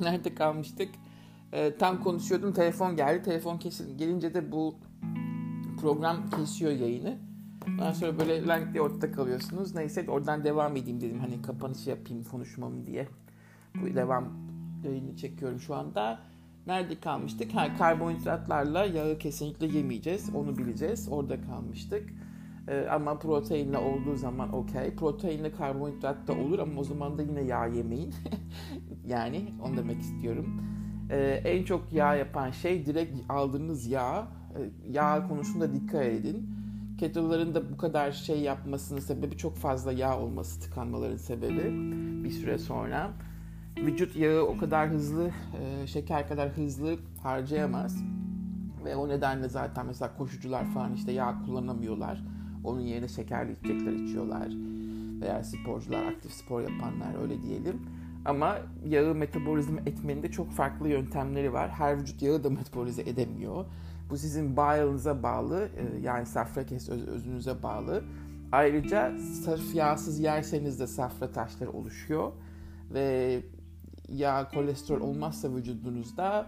Nerede kalmıştık? Ee, tam konuşuyordum telefon geldi. Telefon kesildi. Gelince de bu program kesiyor yayını. Ondan sonra böyle lang diye ortada kalıyorsunuz. Neyse oradan devam edeyim dedim. Hani kapanış yapayım konuşmamı diye. Bu devam yayını çekiyorum şu anda. Nerede kalmıştık? Ha, karbonhidratlarla yağı kesinlikle yemeyeceğiz. Onu bileceğiz. Orada kalmıştık. Ee, ama proteinle olduğu zaman okey. Proteinle karbonhidrat da olur ama o zaman da yine yağ yemeyin. yani onu demek istiyorum. Ee, en çok yağ yapan şey direkt aldığınız yağ. Ee, yağ konusunda dikkat edin. Ketoların da bu kadar şey yapmasının sebebi çok fazla yağ olması tıkanmaların sebebi bir süre sonra. Vücut yağı o kadar hızlı, e, şeker kadar hızlı harcayamaz. Ve o nedenle zaten mesela koşucular falan işte yağ kullanamıyorlar. Onun yerine şekerli içecekler içiyorlar. Veya sporcular, aktif spor yapanlar öyle diyelim. Ama yağı metabolizm etmenin de çok farklı yöntemleri var. Her vücut yağı da metabolize edemiyor. Bu sizin bile'ınıza bağlı, e, yani safra kes özünüze bağlı. Ayrıca sırf yağsız yerseniz de safra taşları oluşuyor. Ve yağ, kolesterol olmazsa vücudunuzda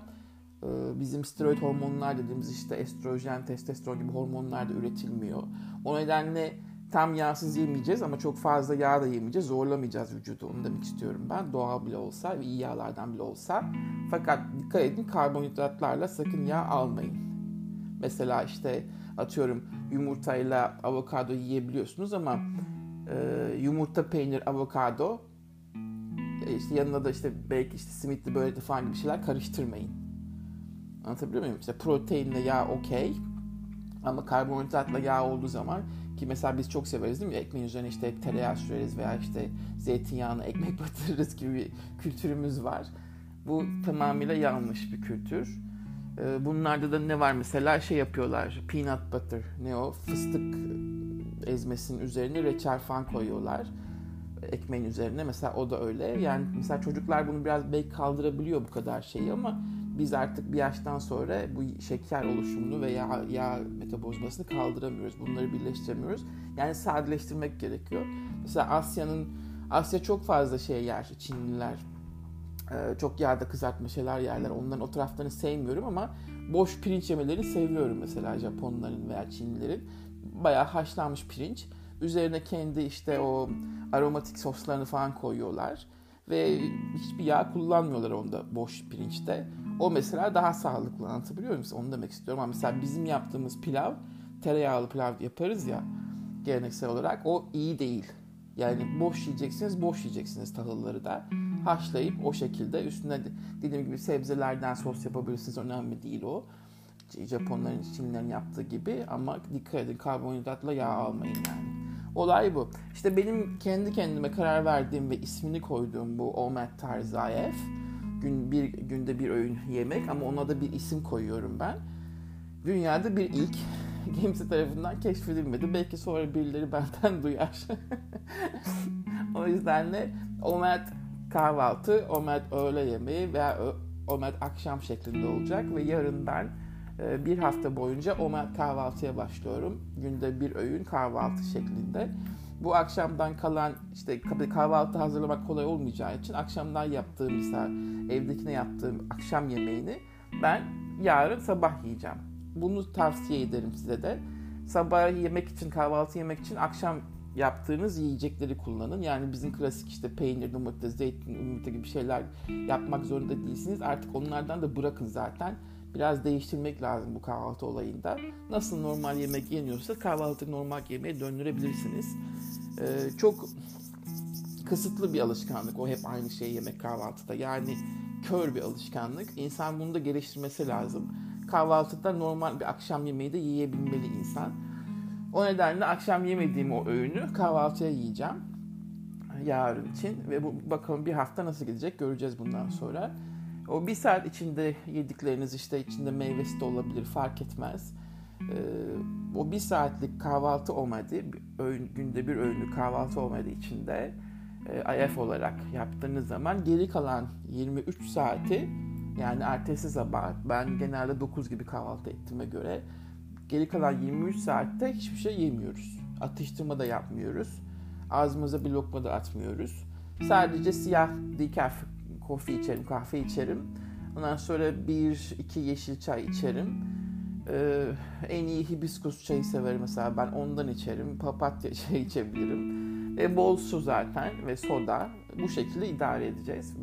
e, bizim steroid hormonlar dediğimiz işte estrojen, testosteron gibi hormonlar da üretilmiyor. O nedenle tam yağsız yemeyeceğiz ama çok fazla yağ da yemeyeceğiz. Zorlamayacağız vücudu onu demek istiyorum ben. Doğal bile olsa ve iyi yağlardan bile olsa. Fakat dikkat edin karbonhidratlarla sakın yağ almayın. Mesela işte atıyorum yumurtayla avokado yiyebiliyorsunuz ama e, yumurta, peynir, avokado e, işte yanına da işte belki işte simitli böyle falan gibi şeyler karıştırmayın. Anlatabiliyor muyum? İşte proteinle yağ okey ama karbonhidratla yağ olduğu zaman ki mesela biz çok severiz değil mi? Ekmeğin üzerine işte tereyağı süreriz veya işte zeytinyağına ekmek batırırız gibi bir kültürümüz var. Bu tamamıyla yanlış bir kültür. Ee, bunlarda da ne var mesela şey yapıyorlar. Peanut butter ne o? Fıstık ezmesinin üzerine reçel falan koyuyorlar. Ekmeğin üzerine mesela o da öyle. Yani mesela çocuklar bunu biraz belki kaldırabiliyor bu kadar şeyi ama biz artık bir yaştan sonra bu şeker oluşumunu veya yağ, metabolizmasını kaldıramıyoruz. Bunları birleştiremiyoruz. Yani sadeleştirmek gerekiyor. Mesela Asya'nın Asya çok fazla şey yer. Çinliler ee, çok yağda kızartma şeyler yerler. Onların o taraflarını sevmiyorum ama boş pirinç yemelerini seviyorum mesela Japonların veya Çinlilerin. Bayağı haşlanmış pirinç. Üzerine kendi işte o aromatik soslarını falan koyuyorlar. Ve hiçbir yağ kullanmıyorlar onda boş pirinçte. O mesela daha sağlıklı anlatabiliyor muyum? Onu demek istiyorum. Ama mesela bizim yaptığımız pilav, tereyağlı pilav yaparız ya geleneksel olarak. O iyi değil. Yani boş yiyeceksiniz, boş yiyeceksiniz tahılları da. Haşlayıp o şekilde üstüne dediğim gibi sebzelerden sos yapabilirsiniz. Önemli değil o. Japonların, Çinlilerin yaptığı gibi ama dikkat edin karbonhidratla yağ almayın yani. Olay bu. İşte benim kendi kendime karar verdiğim ve ismini koyduğum bu Omet tarzı IF gün bir günde bir öğün yemek ama ona da bir isim koyuyorum ben. Dünyada bir ilk kimse tarafından keşfedilmedi. Belki sonra birileri benden duyar. o yüzden de omet kahvaltı, omet öğle yemeği veya omet akşam şeklinde olacak ve yarın ben e, bir hafta boyunca omet kahvaltıya başlıyorum. Günde bir öğün kahvaltı şeklinde. Bu akşamdan kalan işte kahvaltı hazırlamak kolay olmayacağı için akşamdan yaptığım mesela evdekine yaptığım akşam yemeğini ben yarın sabah yiyeceğim. Bunu tavsiye ederim size de. Sabah yemek için, kahvaltı yemek için akşam yaptığınız yiyecekleri kullanın. Yani bizim klasik işte peynir, domates, zeytin, yumurta gibi şeyler yapmak zorunda değilsiniz. Artık onlardan da bırakın zaten. Biraz değiştirmek lazım bu kahvaltı olayında. Nasıl normal yemek yeniyorsa kahvaltı normal yemeğe döndürebilirsiniz. Ee, çok kısıtlı bir alışkanlık o hep aynı şeyi yemek kahvaltıda. Yani kör bir alışkanlık. İnsan bunu da geliştirmesi lazım. Kahvaltıda normal bir akşam yemeği de yiyebilmeli insan. O nedenle akşam yemediğim o öğünü kahvaltıya yiyeceğim yarın için ve bu bakalım bir hafta nasıl gidecek göreceğiz bundan sonra. O bir saat içinde yedikleriniz işte içinde meyvesi de olabilir fark etmez. Ee, o bir saatlik kahvaltı olmadı, öğün, günde bir öğünlü kahvaltı olmadığı içinde e, IF olarak yaptığınız zaman geri kalan 23 saati yani ertesi sabah ben genelde 9 gibi kahvaltı ettiğime göre geri kalan 23 saatte hiçbir şey yemiyoruz. Atıştırma da yapmıyoruz. Ağzımıza bir lokma da atmıyoruz. Sadece siyah decaf kofi içerim, kahve içerim. Ondan sonra bir iki yeşil çay içerim. En iyi hibiskus çayı severim mesela ben ondan içerim. Papatya çayı içebilirim. E, bol su zaten ve soda. Bu şekilde idare edeceğiz.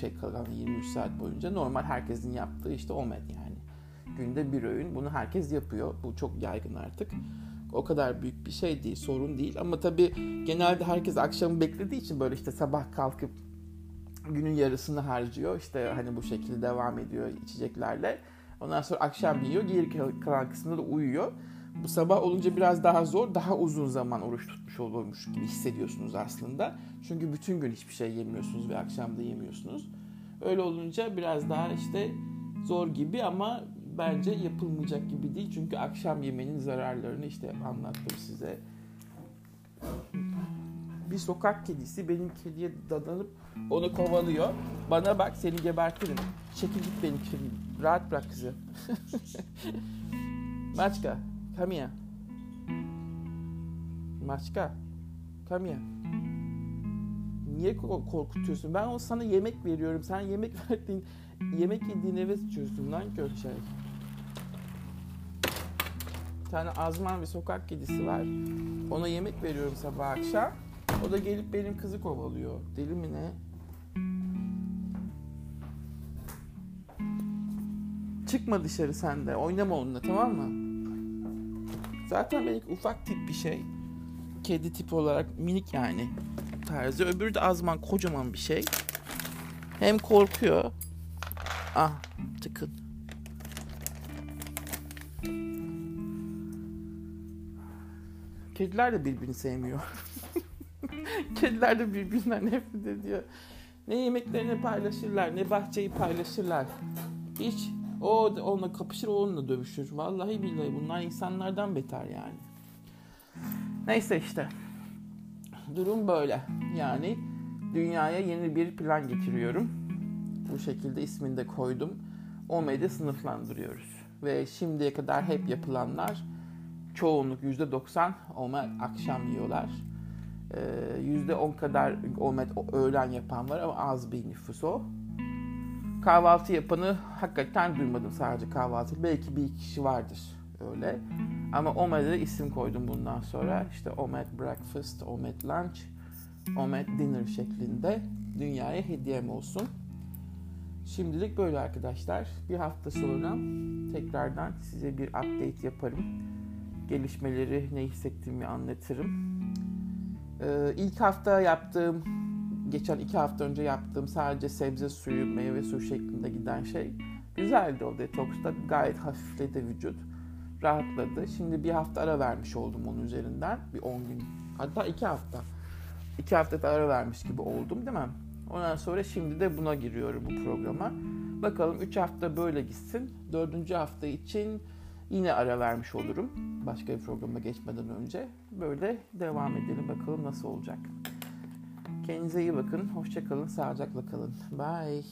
Şey kalan 23 saat boyunca. Normal herkesin yaptığı işte omet yani. Günde bir öğün. Bunu herkes yapıyor. Bu çok yaygın artık. O kadar büyük bir şey değil, sorun değil. Ama tabii genelde herkes akşamı beklediği için böyle işte sabah kalkıp günün yarısını harcıyor. İşte hani bu şekilde devam ediyor içeceklerle. Ondan sonra akşam yiyor, geri kalan kısmında da uyuyor. Bu sabah olunca biraz daha zor, daha uzun zaman oruç tutmuş olurmuş gibi hissediyorsunuz aslında. Çünkü bütün gün hiçbir şey yemiyorsunuz ve akşam da yemiyorsunuz. Öyle olunca biraz daha işte zor gibi ama bence yapılmayacak gibi değil. Çünkü akşam yemenin zararlarını işte anlattım size. Bir sokak kedisi benim kediye dadanıp onu kovalıyor. Bana bak seni gebertirim. Çekil git benim kedim. Rahat bırak kızı. Maçka, come here. Maçka, come here. Niye korkutuyorsun? Ben o sana yemek veriyorum. Sen yemek verdiğin, yemek yediğin eve sıçıyorsun lan kötü şey tane azman bir sokak kedisi var. Ona yemek veriyorum sabah akşam. O da gelip benim kızı kovalıyor. Deli mi ne? Çıkma dışarı sen de. Oynama onunla tamam mı? Zaten belki ufak tip bir şey. Kedi tip olarak minik yani tarzı. Öbürü de azman kocaman bir şey. Hem korkuyor. Ah tıkın. Kediler de birbirini sevmiyor. Kediler de birbirinden nefret ediyor. Ne yemeklerini paylaşırlar, ne bahçeyi paylaşırlar. Hiç o onunla kapışır, o onunla dövüşür. Vallahi billahi bunlar insanlardan beter yani. Neyse işte. Durum böyle. Yani dünyaya yeni bir plan getiriyorum. Bu şekilde ismini de koydum. OMED'i sınıflandırıyoruz. Ve şimdiye kadar hep yapılanlar çoğunluk %90 omet akşam yiyorlar. Ee, %10 kadar omet öğlen yapan var ama az bir nüfus o. Kahvaltı yapanı hakikaten duymadım sadece kahvaltı. Belki bir kişi vardır öyle. Ama Omet'e isim koydum bundan sonra. İşte Omet Breakfast, Omet Lunch, Omet Dinner şeklinde dünyaya hediyem olsun. Şimdilik böyle arkadaşlar. Bir hafta sonra tekrardan size bir update yaparım gelişmeleri, ne hissettiğimi anlatırım. Ee, ilk hafta yaptığım, geçen iki hafta önce yaptığım sadece sebze suyu, meyve suyu şeklinde giden şey güzeldi o detoksta. Gayet hafifledi vücut. Rahatladı. Şimdi bir hafta ara vermiş oldum onun üzerinden. Bir 10 gün. Hatta iki hafta. İki hafta da ara vermiş gibi oldum değil mi? Ondan sonra şimdi de buna giriyorum bu programa. Bakalım 3 hafta böyle gitsin. Dördüncü hafta için Yine ara vermiş olurum başka bir programa geçmeden önce. Böyle devam edelim bakalım nasıl olacak. Kendinize iyi bakın. Hoşçakalın. Sağlıcakla kalın. Bye.